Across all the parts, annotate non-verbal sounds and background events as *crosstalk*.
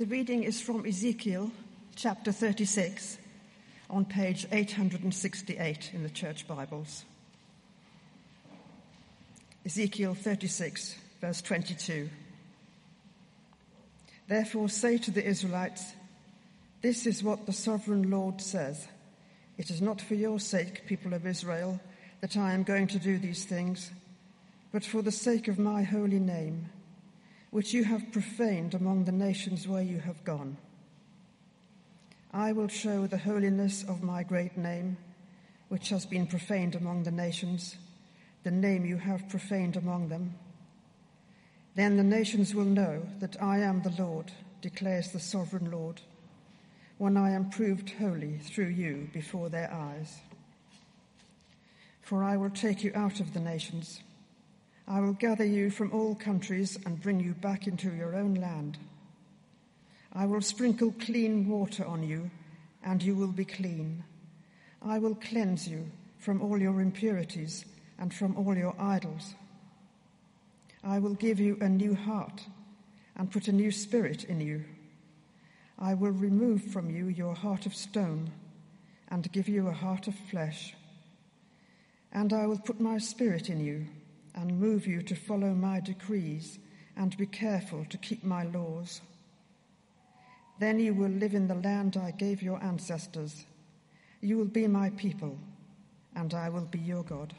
The reading is from Ezekiel chapter 36 on page 868 in the Church Bibles. Ezekiel 36, verse 22. Therefore say to the Israelites, This is what the sovereign Lord says. It is not for your sake, people of Israel, that I am going to do these things, but for the sake of my holy name, which you have profaned among the nations where you have gone. I will show the holiness of my great name, which has been profaned among the nations, the name you have profaned among them. Then the nations will know that I am the Lord, declares the sovereign Lord, when I am proved holy through you before their eyes. For I will take you out of the nations. I will gather you from all countries and bring you back into your own land. I will sprinkle clean water on you, and you will be clean. I will cleanse you from all your impurities and from all your idols. I will give you a new heart and put a new spirit in you. I will remove from you your heart of stone and give you a heart of flesh. And I will put my spirit in you and move you to follow my decrees and be careful to keep my laws. Then you will live in the land I gave your ancestors. You will be my people, and I will be your God.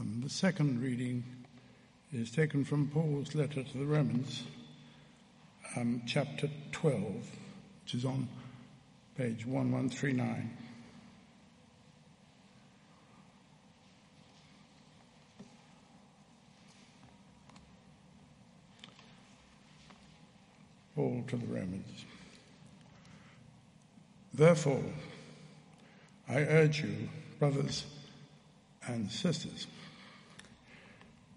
Um, the second reading is taken from Paul's letter to the Romans, um, chapter 12, which is on page 1139. Paul to the Romans. Therefore, I urge you, brothers and sisters,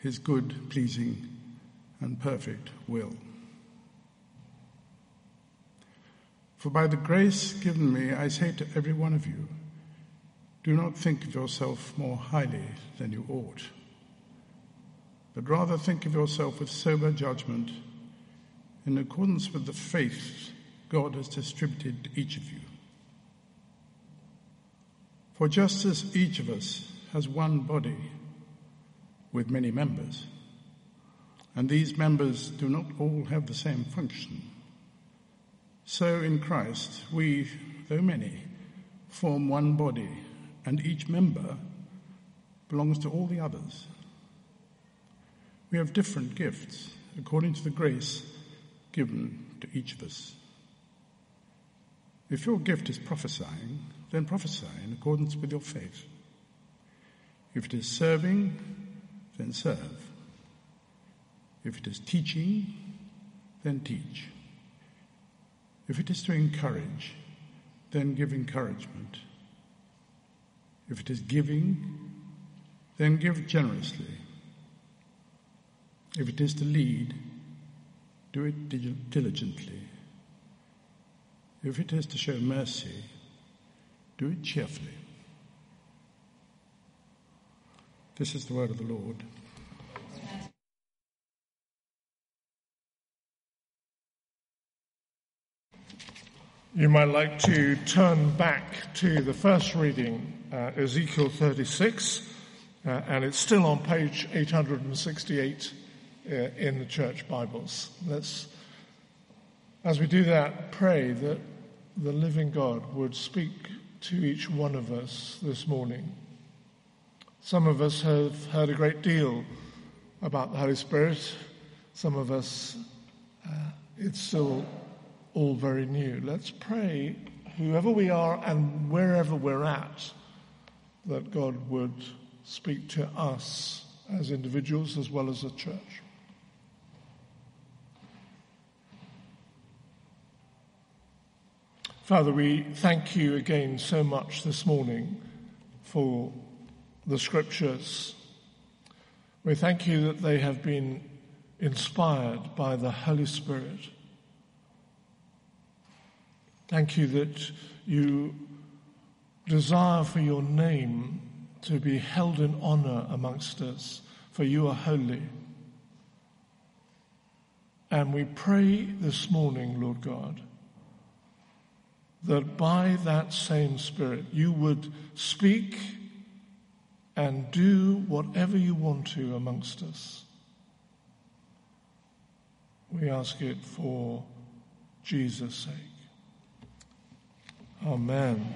his good, pleasing, and perfect will. For by the grace given me, I say to every one of you, do not think of yourself more highly than you ought, but rather think of yourself with sober judgment in accordance with the faith God has distributed to each of you. For just as each of us has one body with many members. And these members do not all have the same function. So in Christ, we, though many, form one body, and each member belongs to all the others. We have different gifts according to the grace given to each of us. If your gift is prophesying, then prophesy in accordance with your faith. If it is serving, then serve. If it is teaching, then teach. If it is to encourage, then give encouragement. If it is giving, then give generously. If it is to lead, do it diligently. If it is to show mercy, do it cheerfully. This is the word of the Lord. You might like to turn back to the first reading, uh, Ezekiel 36, uh, and it's still on page 868 uh, in the church Bibles. Let's, as we do that, pray that the living God would speak to each one of us this morning. Some of us have heard a great deal about the Holy Spirit. Some of us, uh, it's still all very new. Let's pray, whoever we are and wherever we're at, that God would speak to us as individuals as well as a church. Father, we thank you again so much this morning for the scriptures. We thank you that they have been inspired by the Holy Spirit. Thank you that you desire for your name to be held in honor amongst us, for you are holy. And we pray this morning, Lord God, that by that same Spirit you would speak and do whatever you want to amongst us. We ask it for Jesus' sake. Amen.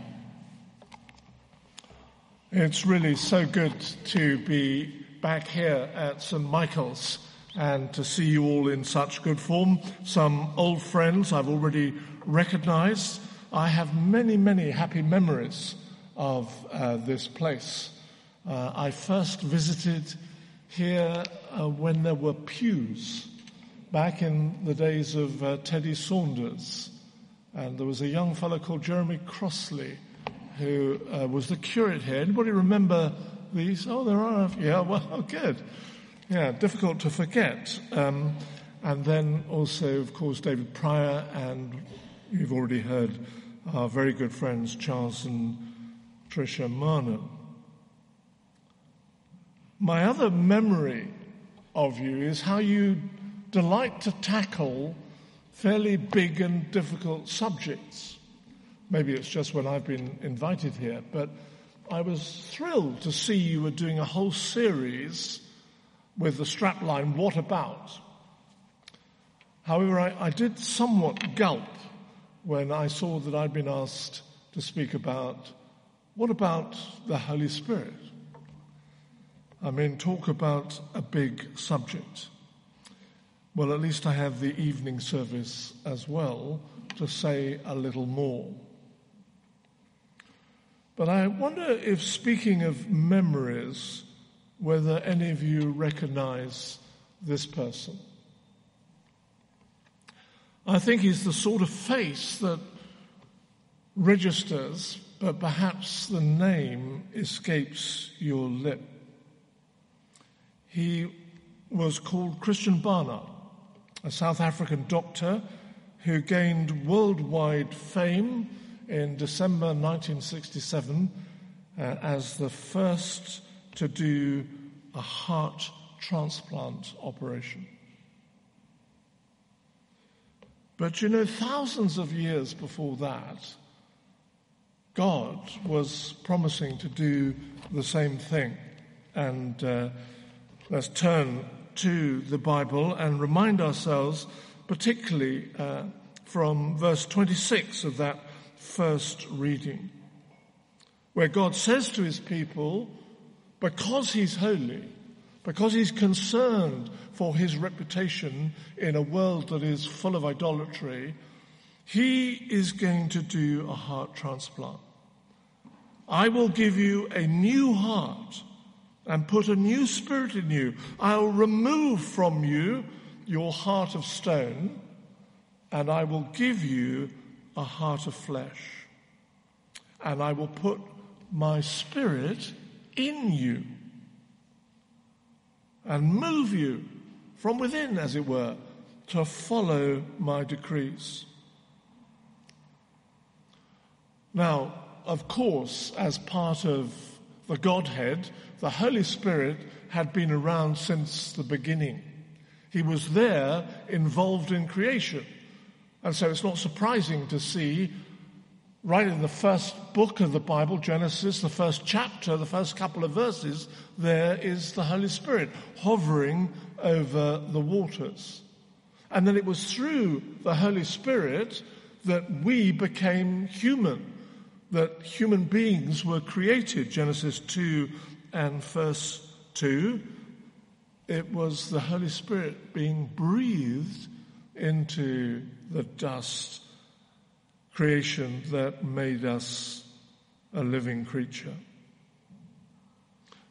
It's really so good to be back here at St. Michael's and to see you all in such good form. Some old friends I've already recognized I have many, many happy memories of uh, this place. Uh, I first visited here uh, when there were pews, back in the days of uh, Teddy Saunders. And there was a young fellow called Jeremy Crossley who uh, was the curate here. Anybody remember these? Oh, there are. Yeah, *laughs* well, good. Yeah, difficult to forget. Um, and then also, of course, David Pryor, and you've already heard our very good friends Charles and Tricia Marnham. My other memory of you is how you delight to tackle fairly big and difficult subjects. Maybe it's just when I've been invited here, but I was thrilled to see you were doing a whole series with the strapline, What About? However, I, I did somewhat gulp when I saw that I'd been asked to speak about what about the Holy Spirit? I mean, talk about a big subject. Well, at least I have the evening service as well to say a little more. But I wonder if, speaking of memories, whether any of you recognize this person. I think he's the sort of face that registers, but perhaps the name escapes your lip. He was called Christiaan Barnard, a South African doctor who gained worldwide fame in December 1967 uh, as the first to do a heart transplant operation. But you know, thousands of years before that, God was promising to do the same thing. And uh, let's turn to the Bible and remind ourselves, particularly uh, from verse 26 of that first reading, where God says to his people, because he's holy, because he's concerned for his reputation in a world that is full of idolatry, he is going to do a heart transplant. I will give you a new heart and put a new spirit in you. I'll remove from you your heart of stone and I will give you a heart of flesh. And I will put my spirit in you and move you from within, as it were, to follow my decrees. Now, of course, as part of the Godhead, the Holy Spirit had been around since the beginning. He was there involved in creation. And so it's not surprising to see right in the first book of the Bible, Genesis, the first chapter, the first couple of verses, there is the Holy Spirit hovering over the waters. And then it was through the Holy Spirit that we became human, that human beings were created, Genesis 2 and verse 2. it was the Holy Spirit being breathed into the dust creation that made us a living creature.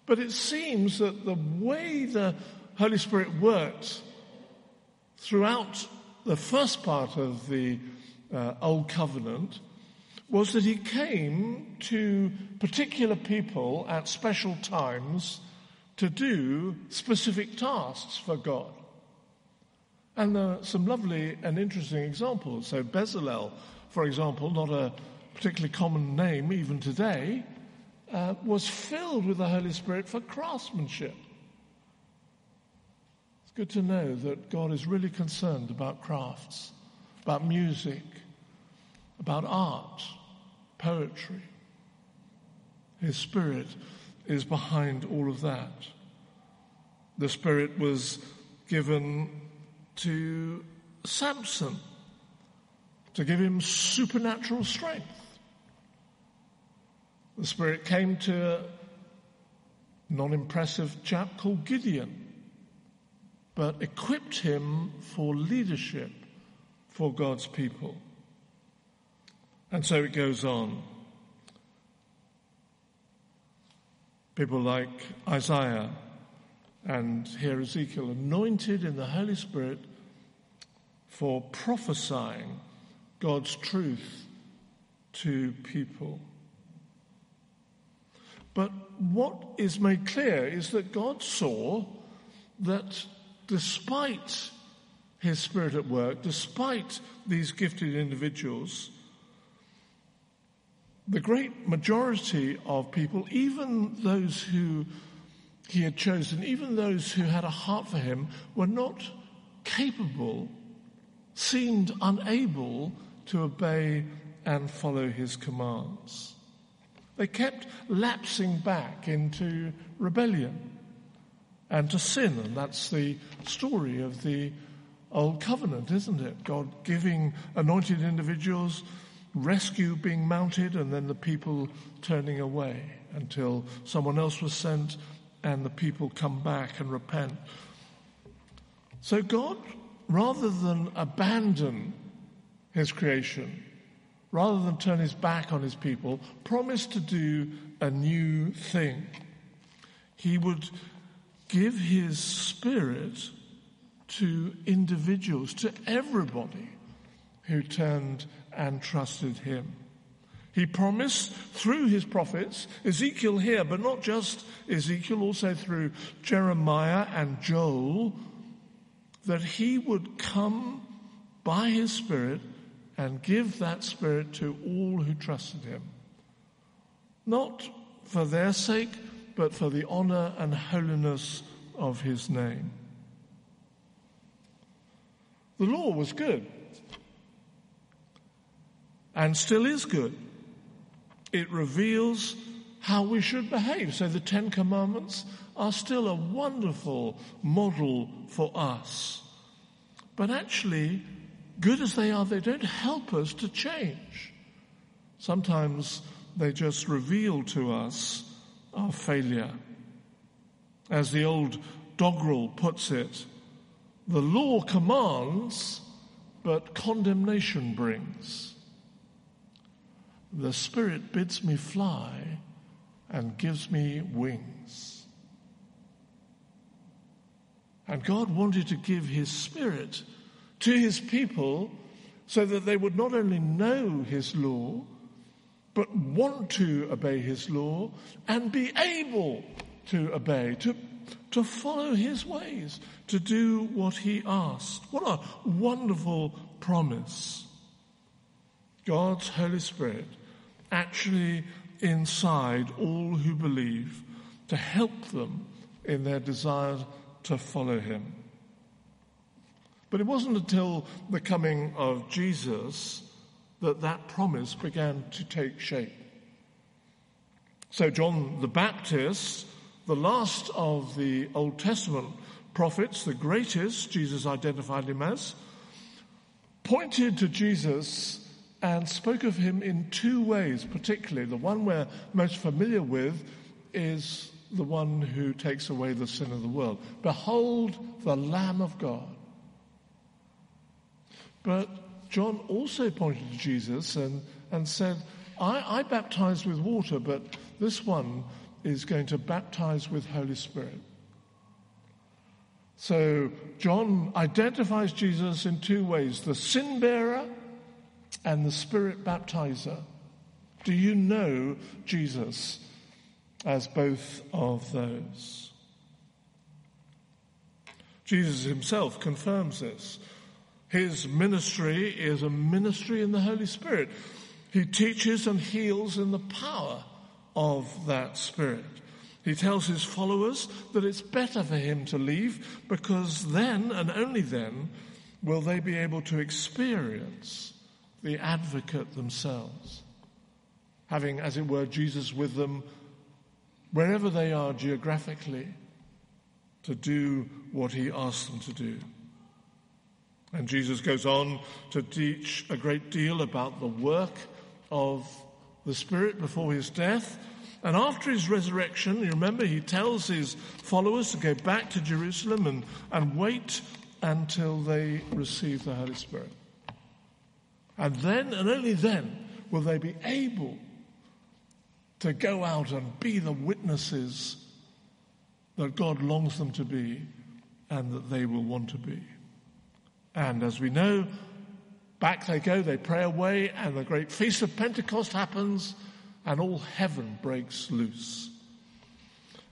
But it seems that the way the Holy Spirit worked throughout the first part of the uh, Old Covenant was that he came to particular people at special times to do specific tasks for God. And there are some lovely and interesting examples. So Bezalel, for example, not a particularly common name even today, uh, was filled with the Holy Spirit for craftsmanship. It's good to know that God is really concerned about crafts, about music, about art, poetry. His Spirit is behind all of that. The Spirit was given to Samson to give him supernatural strength. The Spirit came to a non impressive chap called Gideon, but equipped him for leadership for God's people. And so it goes on. People like Isaiah and here Ezekiel, anointed in the Holy Spirit for prophesying God's truth to people. But what is made clear is that God saw that despite his spirit at work, despite these gifted individuals, the great majority of people, even those who he had chosen, even those who had a heart for him, were not capable, seemed unable to obey and follow his commands. They kept lapsing back into rebellion and to sin, and that's the story of the Old Covenant, isn't it? God giving anointed individuals rescue being mounted and then the people turning away until someone else was sent and the people come back and repent. So God, rather than abandon his creation, rather than turn his back on his people, promised to do a new thing. He would give his spirit to individuals, to everybody who turned and trusted him. He promised through his prophets, Ezekiel here, but not just Ezekiel, also through Jeremiah and Joel, that he would come by his Spirit and give that Spirit to all who trusted him. Not for their sake, but for the honor and holiness of his name. The law was good and still is good. It reveals how we should behave. So the Ten Commandments are still a wonderful model for us. But actually, good as they are, they don't help us to change. Sometimes they just reveal to us our failure. As the old doggerel puts it, the law commands, but condemnation brings. The Spirit bids me fly and gives me wings. And God wanted to give His Spirit to His people so that they would not only know His law, but want to obey His law and be able to obey, to, to follow His ways, to do what He asked. What a wonderful promise. God's Holy Spirit actually inside all who believe to help them in their desire to follow him. But it wasn't until the coming of Jesus that that promise began to take shape. So, John the Baptist, the last of the Old Testament prophets, the greatest, Jesus identified him as, pointed to Jesus and spoke of him in two ways, particularly. The one we're most familiar with is the one who takes away the sin of the world. Behold the Lamb of God. But John also pointed to Jesus and, and said, I, I baptize with water, but this one is going to baptize with Holy Spirit. So John identifies Jesus in two ways the sin bearer and the spirit baptizer. Do you know Jesus as both of those? Jesus himself confirms this. His ministry is a ministry in the Holy Spirit. He teaches and heals in the power of that Spirit. He tells his followers that it's better for him to leave because then and only then will they be able to experience the advocate themselves. Having, as it were, Jesus with them wherever they are geographically to do what he asks them to do. And Jesus goes on to teach a great deal about the work of the Spirit before his death and after his resurrection, you remember, he tells his followers to go back to Jerusalem and, and wait until they receive the Holy Spirit. And then, and only then, will they be able to go out and be the witnesses that God longs them to be and that they will want to be. And as we know, back they go, they pray away, and the great feast of Pentecost happens and all heaven breaks loose.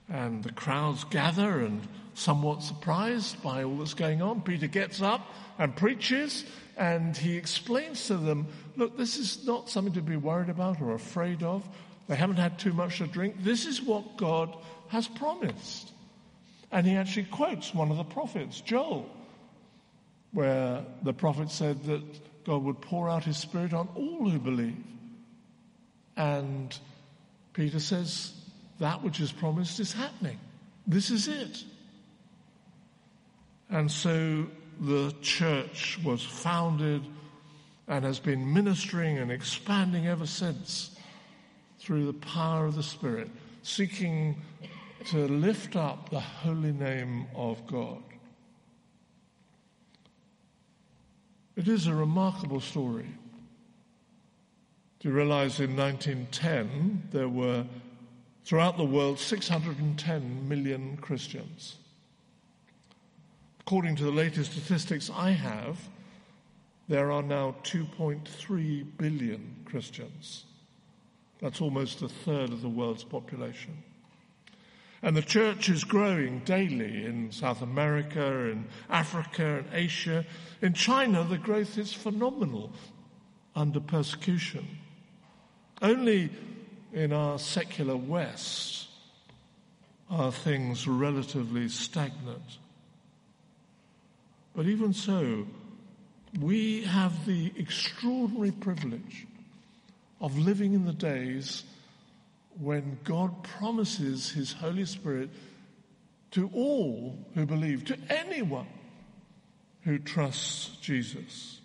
And the crowds gather and somewhat surprised by all that's going on. Peter gets up and preaches and he explains to them, look, this is not something to be worried about or afraid of. They haven't had too much to drink. This is what God has promised. And he actually quotes one of the prophets, Joel, where the prophet said that God would pour out his spirit on all who believe. And Peter says, that which is promised is happening. This is it. And so the church was founded and has been ministering and expanding ever since through the power of the Spirit, seeking to lift up the holy name of God. It is a remarkable story. Do you realize in 1910 there were throughout the world 610 million Christians? According to the latest statistics I have, there are now 2.3 billion Christians. That's almost a third of the world's population. And the church is growing daily in South America, in Africa, in Asia. In China, the growth is phenomenal under persecution. Only in our secular West are things relatively stagnant. But even so, we have the extraordinary privilege of living in the days when God promises His Holy Spirit to all who believe, to anyone who trusts Jesus.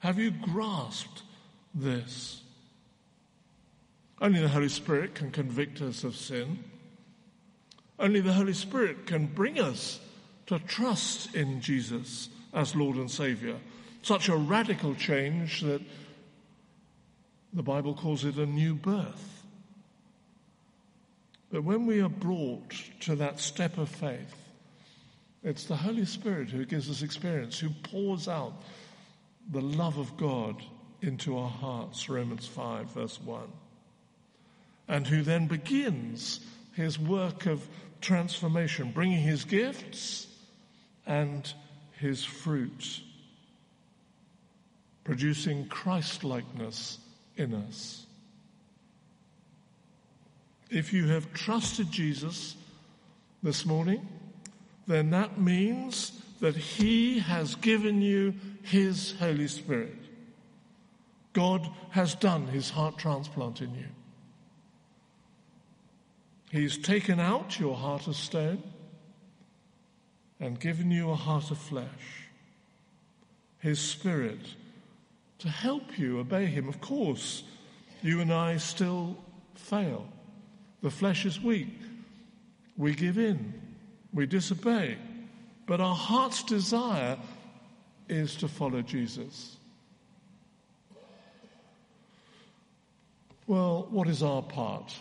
Have you grasped this? Only the Holy Spirit can convict us of sin. Only the Holy Spirit can bring us to trust in Jesus as Lord and Savior. Such a radical change that the Bible calls it a new birth. But when we are brought to that step of faith, it's the Holy Spirit who gives us experience, who pours out the love of God into our hearts. Romans 5, verse 1 and who then begins his work of transformation, bringing his gifts and his fruit, producing Christlikeness in us. If you have trusted Jesus this morning, then that means that he has given you his Holy Spirit. God has done his heart transplant in you. He's taken out your heart of stone and given you a heart of flesh. His Spirit to help you obey Him. Of course, you and I still fail. The flesh is weak. We give in, we disobey, but our heart's desire is to follow Jesus. Well, what is our part?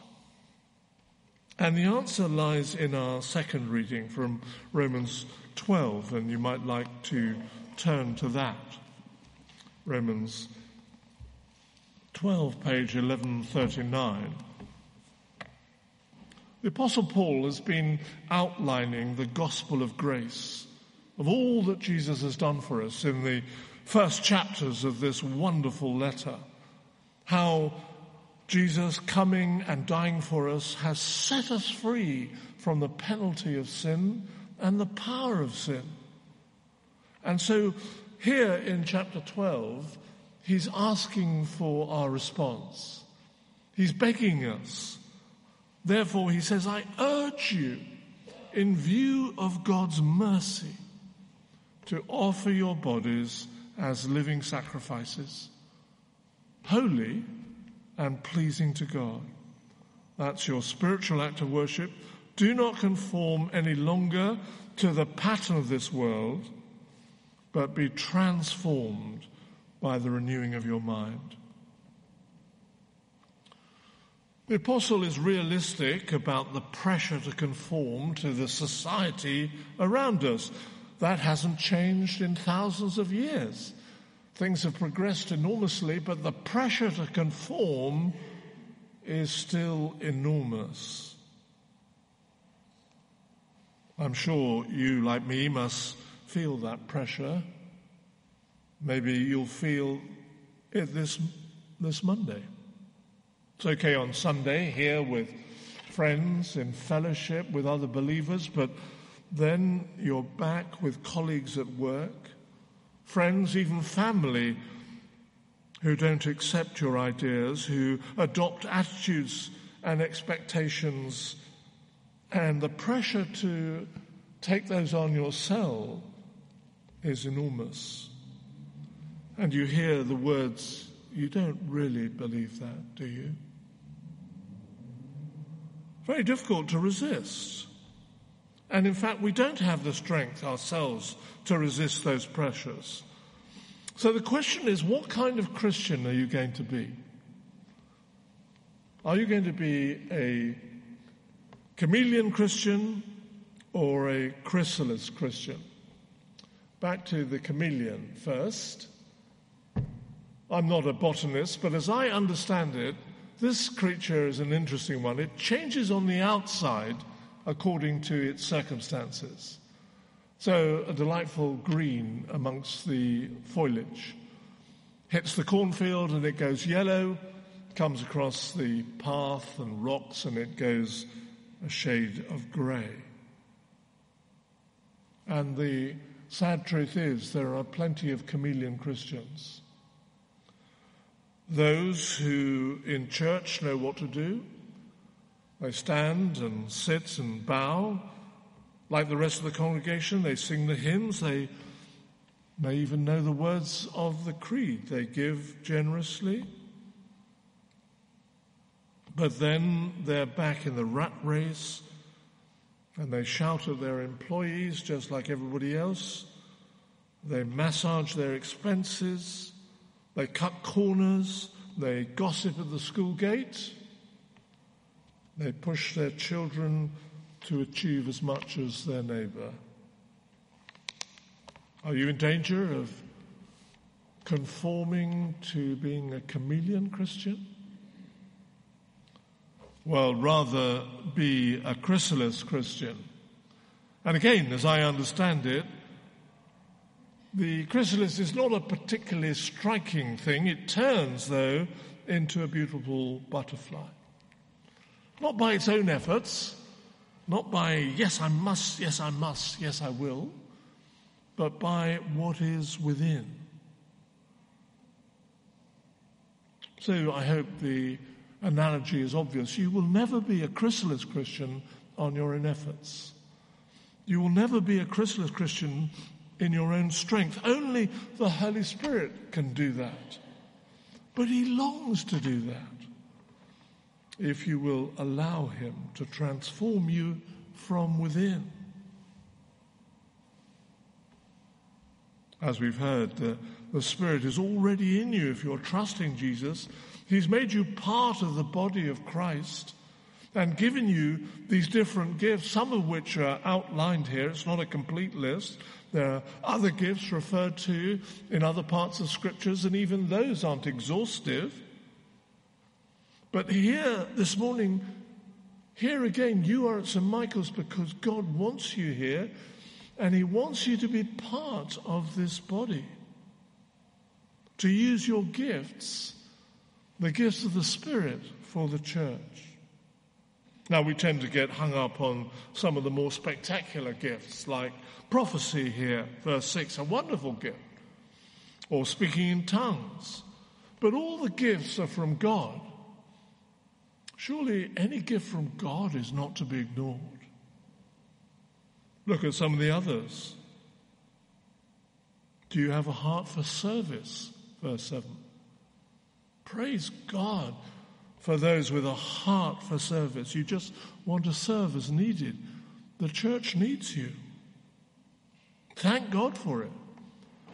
And the answer lies in our second reading from Romans 12, and you might like to turn to that. Romans 12, page 1139. The Apostle Paul has been outlining the gospel of grace, of all that Jesus has done for us in the first chapters of this wonderful letter. How Jesus coming and dying for us has set us free from the penalty of sin and the power of sin. And so here in chapter 12, he's asking for our response. He's begging us. Therefore, he says, I urge you, in view of God's mercy, to offer your bodies as living sacrifices, holy and pleasing to God. That's your spiritual act of worship. Do not conform any longer to the pattern of this world, but be transformed by the renewing of your mind. The apostle is realistic about the pressure to conform to the society around us. That hasn't changed in thousands of years. Things have progressed enormously, but the pressure to conform is still enormous. I'm sure you, like me, must feel that pressure. Maybe you'll feel it this, this Monday. It's okay on Sunday here with friends in fellowship with other believers, but then you're back with colleagues at work friends, even family who don't accept your ideas, who adopt attitudes and expectations, and the pressure to take those on yourself is enormous. And you hear the words, you don't really believe that, do you? Very difficult to resist. And in fact, we don't have the strength ourselves to resist those pressures. So the question is, what kind of Christian are you going to be? Are you going to be a chameleon Christian or a chrysalis Christian? Back to the chameleon first. I'm not a botanist, but as I understand it, this creature is an interesting one. It changes on the outside according to its circumstances. So, a delightful green amongst the foliage. Hits the cornfield and it goes yellow, comes across the path and rocks and it goes a shade of grey. And the sad truth is, there are plenty of chameleon Christians. Those who in church know what to do, they stand and sit and bow like the rest of the congregation, they sing the hymns, they may even know the words of the creed, they give generously. But then they're back in the rat race and they shout at their employees just like everybody else. They massage their expenses. They cut corners. They gossip at the school gate. They push their children to achieve as much as their neighbor? Are you in danger of conforming to being a chameleon Christian? Well, rather be a chrysalis Christian. And again, as I understand it, the chrysalis is not a particularly striking thing. It turns, though, into a beautiful butterfly. Not by its own efforts, not by, yes, I must, yes, I must, yes, I will, but by what is within. So I hope the analogy is obvious. You will never be a chrysalis Christian on your own efforts. You will never be a chrysalis Christian in your own strength. Only the Holy Spirit can do that. But He longs to do that if you will allow Him to transform you from within. As we've heard, the, the Spirit is already in you if you're trusting Jesus. He's made you part of the body of Christ and given you these different gifts, some of which are outlined here. It's not a complete list. There are other gifts referred to in other parts of scriptures, and even those aren't exhaustive. But here this morning, here again, you are at St. Michael's because God wants you here and He wants you to be part of this body. To use your gifts, the gifts of the Spirit, for the church. Now, we tend to get hung up on some of the more spectacular gifts, like prophecy here, verse 6, a wonderful gift, or speaking in tongues. But all the gifts are from God. Surely any gift from God is not to be ignored. Look at some of the others. Do you have a heart for service? Verse 7. Praise God for those with a heart for service. You just want to serve as needed. The church needs you. Thank God for it.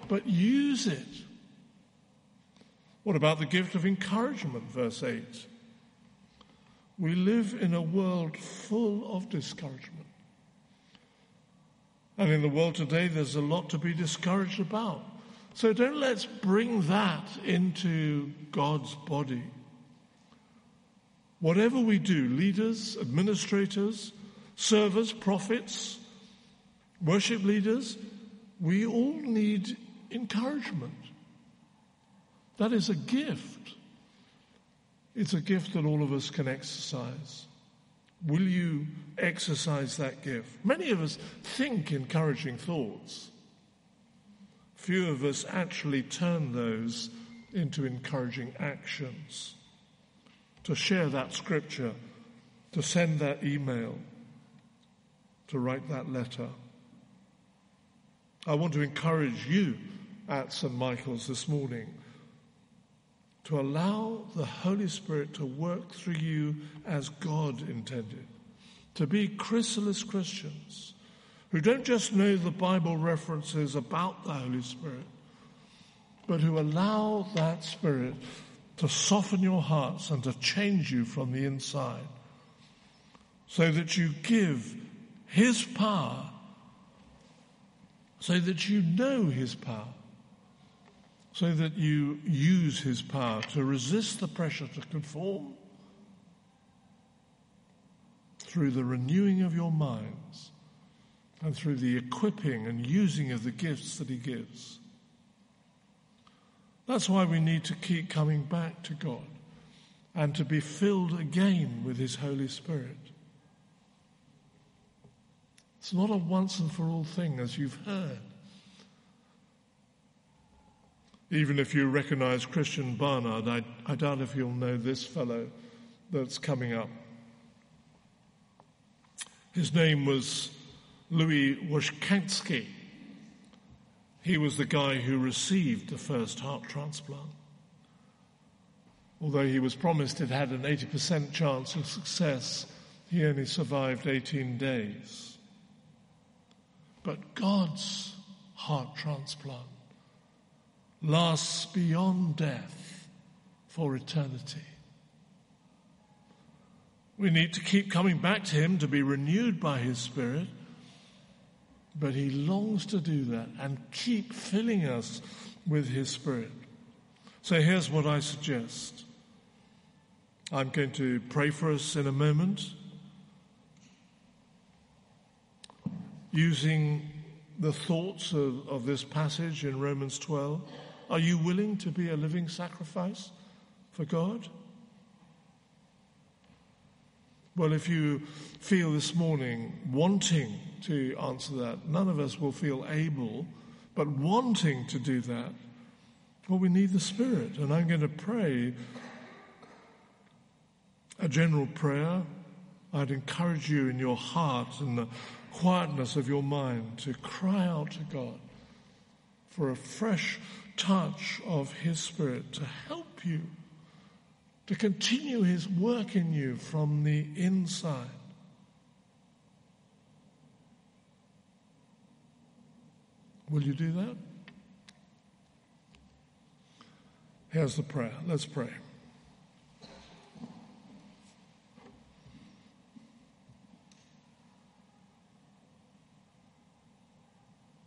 But use it. What about the gift of encouragement? Verse 8. We live in a world full of discouragement. And in the world today, there's a lot to be discouraged about. So don't let's bring that into God's body. Whatever we do, leaders, administrators, servers, prophets, worship leaders, we all need encouragement. That is a gift. It's a gift that all of us can exercise. Will you exercise that gift? Many of us think encouraging thoughts. Few of us actually turn those into encouraging actions. To share that scripture, to send that email, to write that letter. I want to encourage you at St. Michael's this morning to allow the Holy Spirit to work through you as God intended. To be chrysalis Christians who don't just know the Bible references about the Holy Spirit, but who allow that Spirit to soften your hearts and to change you from the inside so that you give His power, so that you know His power so that you use his power to resist the pressure to conform through the renewing of your minds and through the equipping and using of the gifts that he gives. That's why we need to keep coming back to God and to be filled again with his Holy Spirit. It's not a once and for all thing, as you've heard. Even if you recognize Christiaan Barnard, I, I doubt if you'll know this fellow that's coming up. His name was Louis Washkansky. He was the guy who received the first heart transplant. Although he was promised it had an 80% chance of success, he only survived 18 days. But God's heart transplant lasts beyond death for eternity. We need to keep coming back to Him to be renewed by His Spirit, but He longs to do that and keep filling us with His Spirit. So here's what I suggest. I'm going to pray for us in a moment using the thoughts of, of this passage in Romans 12. Are you willing to be a living sacrifice for God? Well, if you feel this morning wanting to answer that, none of us will feel able, but wanting to do that, well, we need the Spirit. And I'm going to pray a general prayer. I'd encourage you in your heart and the quietness of your mind to cry out to God for a fresh touch of His Spirit to help you to continue His work in you from the inside. Will you do that? Here's the prayer. Let's pray.